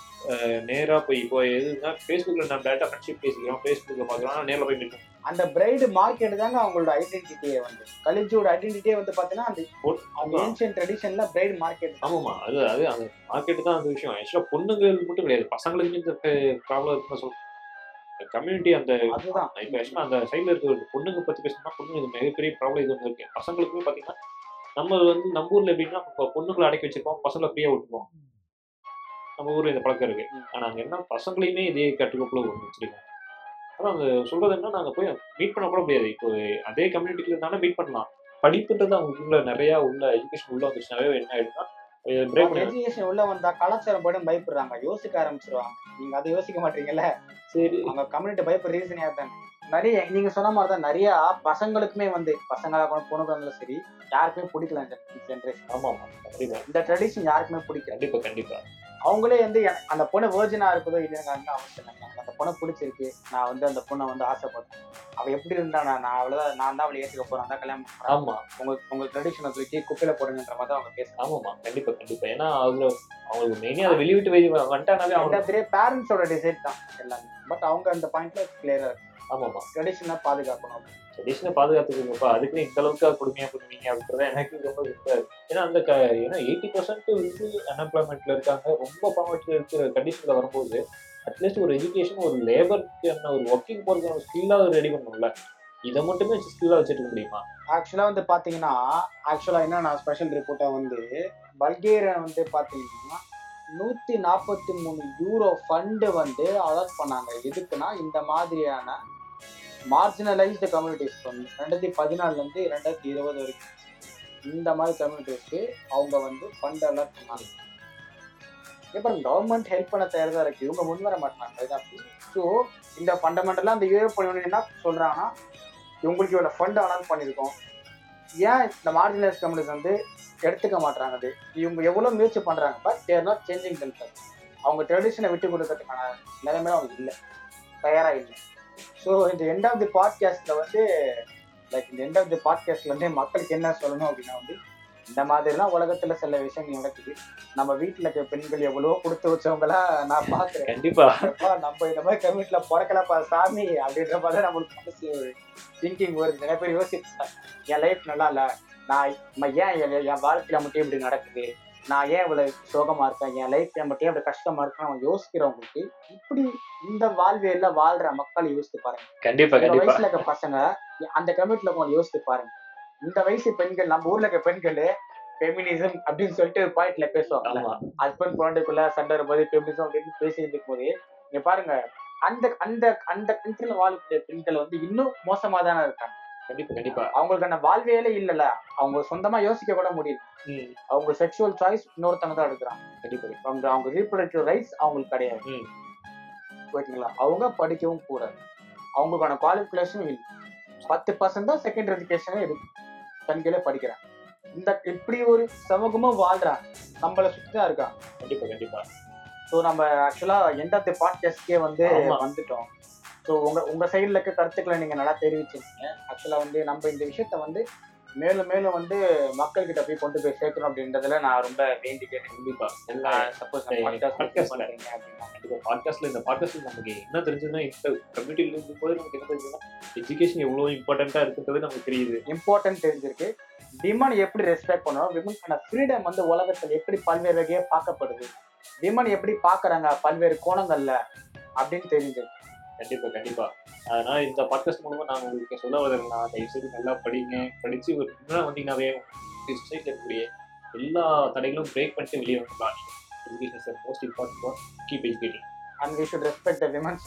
நேராக போய் இப்போ எதுனா ஃபேஸ்புக்கில் நான் டேட்டா ஃப்ரெண்ட்ஷிப் பேசிக்கிறோம் ஃபேஸ்புக்கில் பார்க்குறோம் நேரில் போய் நிற்கும் அந்த பிரைடு மார்க்கெட் தாங்க அவங்களோட ஐடென்டிட்டியே வந்து. கலிஜோட ஐடென்டிட்டியே வந்து பாத்தீங்கன்னா அந்த ஏன்ஷியன் ட்ரெடிஷன்ல பிரைடு மார்க்கெட் ஆமாம்மா அது அது அந்த மார்க்கெட்டு தான் அந்த விஷயம். ஆக்சுவலாக பொண்ணுங்கள் மட்டும் கிடையாது பசங்களுக்கு இந்த ப்ராப்ளம் இருக்குன்னு சொல்லுவேன் கம்யூனிட்டி அந்த அதுதான். இப்போ ஆக்சுவலாக அந்த சைடில் இருக்கிற பொண்ணுங்க பற்றி பேசணும்னா பொண்ணுங்க இது மிகப்பெரிய ப்ராப்ளம் இது ஒன்று இருக்கு. பசங்களுக்குமே பார்த்தீங்கன்னா நம்ம வந்து நம்ம ஊரில் எப்படின்னா பொண்ணுங்களை அடக்கி வச்சிருப்போம் பசங்களை ஃப்ரீயாக விட்டுருவோம். நம்ம ஊரில் இந்த பழக்கம் இருக்கு. ம். ஆனால் அங்கே என்ன பசங்களையுமே இதே கட்டுக்கோப்பில் ஒன்று வச்சிருக்கோம் ஆனால் அவங்க சொல்றது என்ன நாங்கள் போய் மீட் பண்ண கூட முடியாது. இப்போ அதே கம்யூனிட்டியில் இருந்தாலும் மீட் பண்ணலாம். படிப்புன்றது அவங்களுக்குள்ள நிறையா உள்ள எஜுகேஷன் உள்ள வந்துச்சுனாவே என்ன பண்ணி எஜுகேஷன் உள்ள வந்தா கலாச்சாரம் போய்டும் பயப்படுறாங்க. யோசிக்க ஆரம்பிச்சிருவாங்க. நீங்க அதை யோசிக்க மாட்டீங்கல்ல? சரி. அவங்க கம்யூனிட்டி பயப்பட ரீசன் தானே? நிறைய நீங்க சொன்ன மாதிரி தான் நிறைய பசங்களுக்குமே வந்து பசங்களா கூட பொண்ணுங்க இருந்தாலும் சரி யாருக்குமே பிடிக்கல இந்த ஜென்ரேஷன் ஆமாம் கண்டிப்பாக இந்த ட்ரெடிஷன் யாருக்குமே பிடிக்கல. கண்டிப்பாக கண்டிப்பாக அவங்களே வந்து அந்த பொண்ணு வேர்ஜினா இருக்குதோ இல்லைங்க அவசியம் இல்லை எனக்கு அந்த பொண்ணை பிடிச்சிருக்கு. நான் வந்து அந்த பொண்ணை வந்து ஆசைப்பட்டேன் அவ எப்படி இருந்தா நான் நான் அவ்வளவுதான் நான் தான் அவளை ஏத்துக்க போறேன். தான் கல்யாணம் ஆமாம் உங்க உங்க ட்ரெடிஷனை தூக்கி குப்பையில போடுங்கன்ற மாதிரி தான் அவங்க பேசுறாங்க. ஆமாம்மா கண்டிப்பா கண்டிப்பா. ஏன்னா அதுல அவங்களுக்கு மெயினே அதை வெளிய விட்டு வெளியே வந்துட்டானாவே அவங்க பேரண்ட்ஸோட டிசைட் தான் எல்லாமே. பட் அவங்க அந்த பாயிண்ட்ல கிளியரா இருக்கு. ஆமாம்மா. ட்ரெடிஷனை பாதுகாக்கணும் ட்ரெடிஷனை பாதுகாத்துக்கோங்கப்பா. அதுக்கு இந்த அளவுக்கு கொடுமையா பண்ணுவீங்க அப்படின்றத எனக்கு ரொம்ப ரொம்ப ஏன்னா அந்த க ஏன்னா எயிட்டி பர்சன்ட் வந்து அன்எம்ப்ளாய்மெண்ட்ல இருக்காங்க. ரொம்ப பாவர்ட்டியில் இருக்கிற கண்டிஷன்ல வரும்போது அட்லீஸ்ட் ஒரு எஜுகேஷன் ஒரு லேபருக்கு ஒரு ஒர்க்கிங் போறது ஒரு ஸ்கில்லாக ரெடி பண்ணணும்ல இதை மட்டுமே ஸ்கில்லாக வச்சுருக்க முடியுமா? ஆக்சுவலா வந்து பாத்தீங்கன்னா ஆக்சுவலா என்ன நான் ஸ்பெஷல் ரிப்போர்ட்டா வந்து பல்கேரியா வந்து பாத்தீங்கன்னா நூத்தி நாற்பத்தி மூணு யூரோ ஃபண்டு வந்து அலாட் பண்ணாங்க. எதுக்குன்னா இந்த மாதிரியான மார்ஜினலைஸ்டு கம்யூனிட்டிஸ் வந்து ரெண்டாயிரத்தி பதினாலுலேருந்து ரெண்டாயிரத்தி இருபது வரைக்கும். இந்த மாதிரி கம்யூனிட்டிஸ்க்கு அவங்க வந்து ஃபண்ட் அலாட் பண்ணாங்க. இப்போ கவர்மெண்ட் ஹெல்ப் பண்ண தயாராக தான் இருக்குது இவங்க முன் வர மாட்டாங்க. ஸோ இந்த ஃபண்டமெண்டலாக அந்த யூரோப் யூனியன் என்ன சொல்கிறாங்கன்னா இவங்களுக்கு இவ்வளோ ஃபண்ட் அலாட் பண்ணியிருக்கோம். ஏன் இந்த மார்ஜினலைஸ் கம்யூனிட்டிஸ் வந்து எடுத்துக்க மாட்டாங்க அது இவங்க எவ்வளோ முயற்சி பண்ணுறாங்க but they're not changing themselves அவங்க ட்ரெடிஷனை விட்டு கொடுக்கறதுக்கான நிலைமையில அவங்க இல்லை. தயாராக இல்லை. ஸோ இந்த எண்ட் ஆஃப் தி பாட்காஸ்ட்ல வந்து லைக் இந்த எண்ட் ஆஃப் தி பாட்காஸ்ட்ல வந்து மக்களுக்கு என்ன சொல்லணும் அப்படின்னா வந்து இந்த மாதிரிலாம் உலகத்துல சில விஷயங்கள் நடக்குது. நம்ம வீட்டுல இருக்க பெண்கள் எவ்வளவோ கொடுத்து வச்சவங்களா நான் பாக்குறேன் கண்டிப்பா. எப்பா நம்ம இந்த மாதிரி கம்யூனிட்டில பிறக்கலப்பா சாமி அப்படின்ற மாதிரி நம்மளுக்கு மனசு ஒரு திங்கிங் வருது. நிறைய பேர் யோசிப்பாங்க. என் லைஃப் நல்லா இல்ல. நான் ம- ஏன் என் என் வாழ்க்கையில மட்டும் இப்படி நடக்குது? நான் ஏன் இவ்வளவு சோகமா இருக்கேன்? என் லைஃப் மட்டும் இப்படி கஷ்டமா இருக்குன்னு அவங்க யோசிக்கிறவங்களுக்கு இப்படி இந்த வாழ்வியல்ல வாழ்ற மக்கள் யோசித்து பாருங்க. கண்டிப்பா வயசுல இருக்க பசங்க அந்த கமிட்டில கொஞ்சம் யோசித்து பாருங்க. இந்த வயசு பெண்கள் நம்ம ஊர்ல இருக்க பெண்கள் ஃபெமினிசம் அப்படின்னு சொல்லிட்டு பாயிண்ட்ல பேசுவாங்க ஹஸ்பண்ட் குழந்தைக்குள்ள சண்டை வரும்போது ஃபெமினிசம் அப்படின்னு பேசிட்டு இருக்கும்போது நீங்க பாருங்க அந்த அந்த அந்த கண்ட்ரில வாழக்கூடிய பெண்கள் வந்து இன்னும் மோசமா தானே இருக்காங்க. கண்டிப்பா கண்டிப்பா. அவங்களுக்கான வாழ்வியலே இல்லல அவங்க சொந்தமா யோசிக்க கூட முடியல. அவங்க செக்ஷுவல் சாய்ஸ் இன்னொருத்தவங்க தான் எடுக்கிறாங்க. கண்டிப்பா அவங்க அவங்க ரீப்ரொடக்டிவ் ரைட்ஸ் அவங்களுக்கு கிடையாது. ஓகேங்களா? அவங்க படிக்கவும் கூடாது அவங்களுக்கான குவாலிஃபிகேஷனும் இல்லை. பத்து பர்சன்ட் தான் செகண்டரி எஜுகேஷனே இருக்கு பெண்களே படிக்கிறாங்க. இந்த இப்படி ஒரு சமூகமும் வாழ்றாங்க. நம்மளை சுத்தி தான் இருக்காங்க. கண்டிப்பா கண்டிப்பா. ஸோ நம்ம ஆக்சுவலா எண்ட் ஆஃப் தி பாட்காஸ்ட்கே வந்து. வந்துட்டோம். ஸோ உங்க உங்க சைடில் இருக்க கருத்துக்களை நீங்க நல்லா தெரிவிச்சிருக்கீங்க. ஆக்சுவலா வந்து நம்ம இந்த விஷயத்த வந்து மேலும் மேலும் வந்து மக்கள் கிட்ட போய் கொண்டு போய் சேர்க்கணும் அப்படின்றதுல நான் ரொம்ப வேண்டி கேட்டேன். கண்டிப்பா. எல்லா சப்போஸ். பண்றீங்க அப்படின்னா? பாட்காஸ்ட்ல இந்த பாட்காஸ்ட்ல நமக்கு என்ன தெரிஞ்சதுன்னா இந்த கம்யூனிட்டில இருக்கும் போது நமக்கு என்ன தெரிஞ்சதுன்னா எஜுகேஷன் எவ்வளவு இம்பார்ட்டன்டா இருக்குன்றது நமக்கு தெரியுது. இம்பார்ட்டன்ட் தெரிஞ்சிருக்கு. விமன் எப்படி ரெஸ்பெக்ட் பண்ணணும்? விமனுக்கான ஃப்ரீடம் வந்து உலகத்தில் எப்படி பல்வேறு வகையா பார்க்கப்படுது? விமன் எப்படி பார்க்கறாங்க? பல்வேறு கோணங்கள்ல அப்படின்னு தெரிஞ்சிருக்கு. கண்டிப்பா கண்டிப்பா. அதனால இந்த பாட்காஸ்ட் மூலமா நான் உங்களுக்கு சொல்ல வரதுனா தயவு செய்து நல்லா படிங்க. படிச்சு ஒரு முன்னாடி வந்தீங்கன்னாவே சொசைட்டில் இருக்கக்கூடிய எல்லா தடைகளும் பிரேக் பண்ணிட்டு வெளியே வந்துடலாம். Education most important keep educating and we should respect the womens.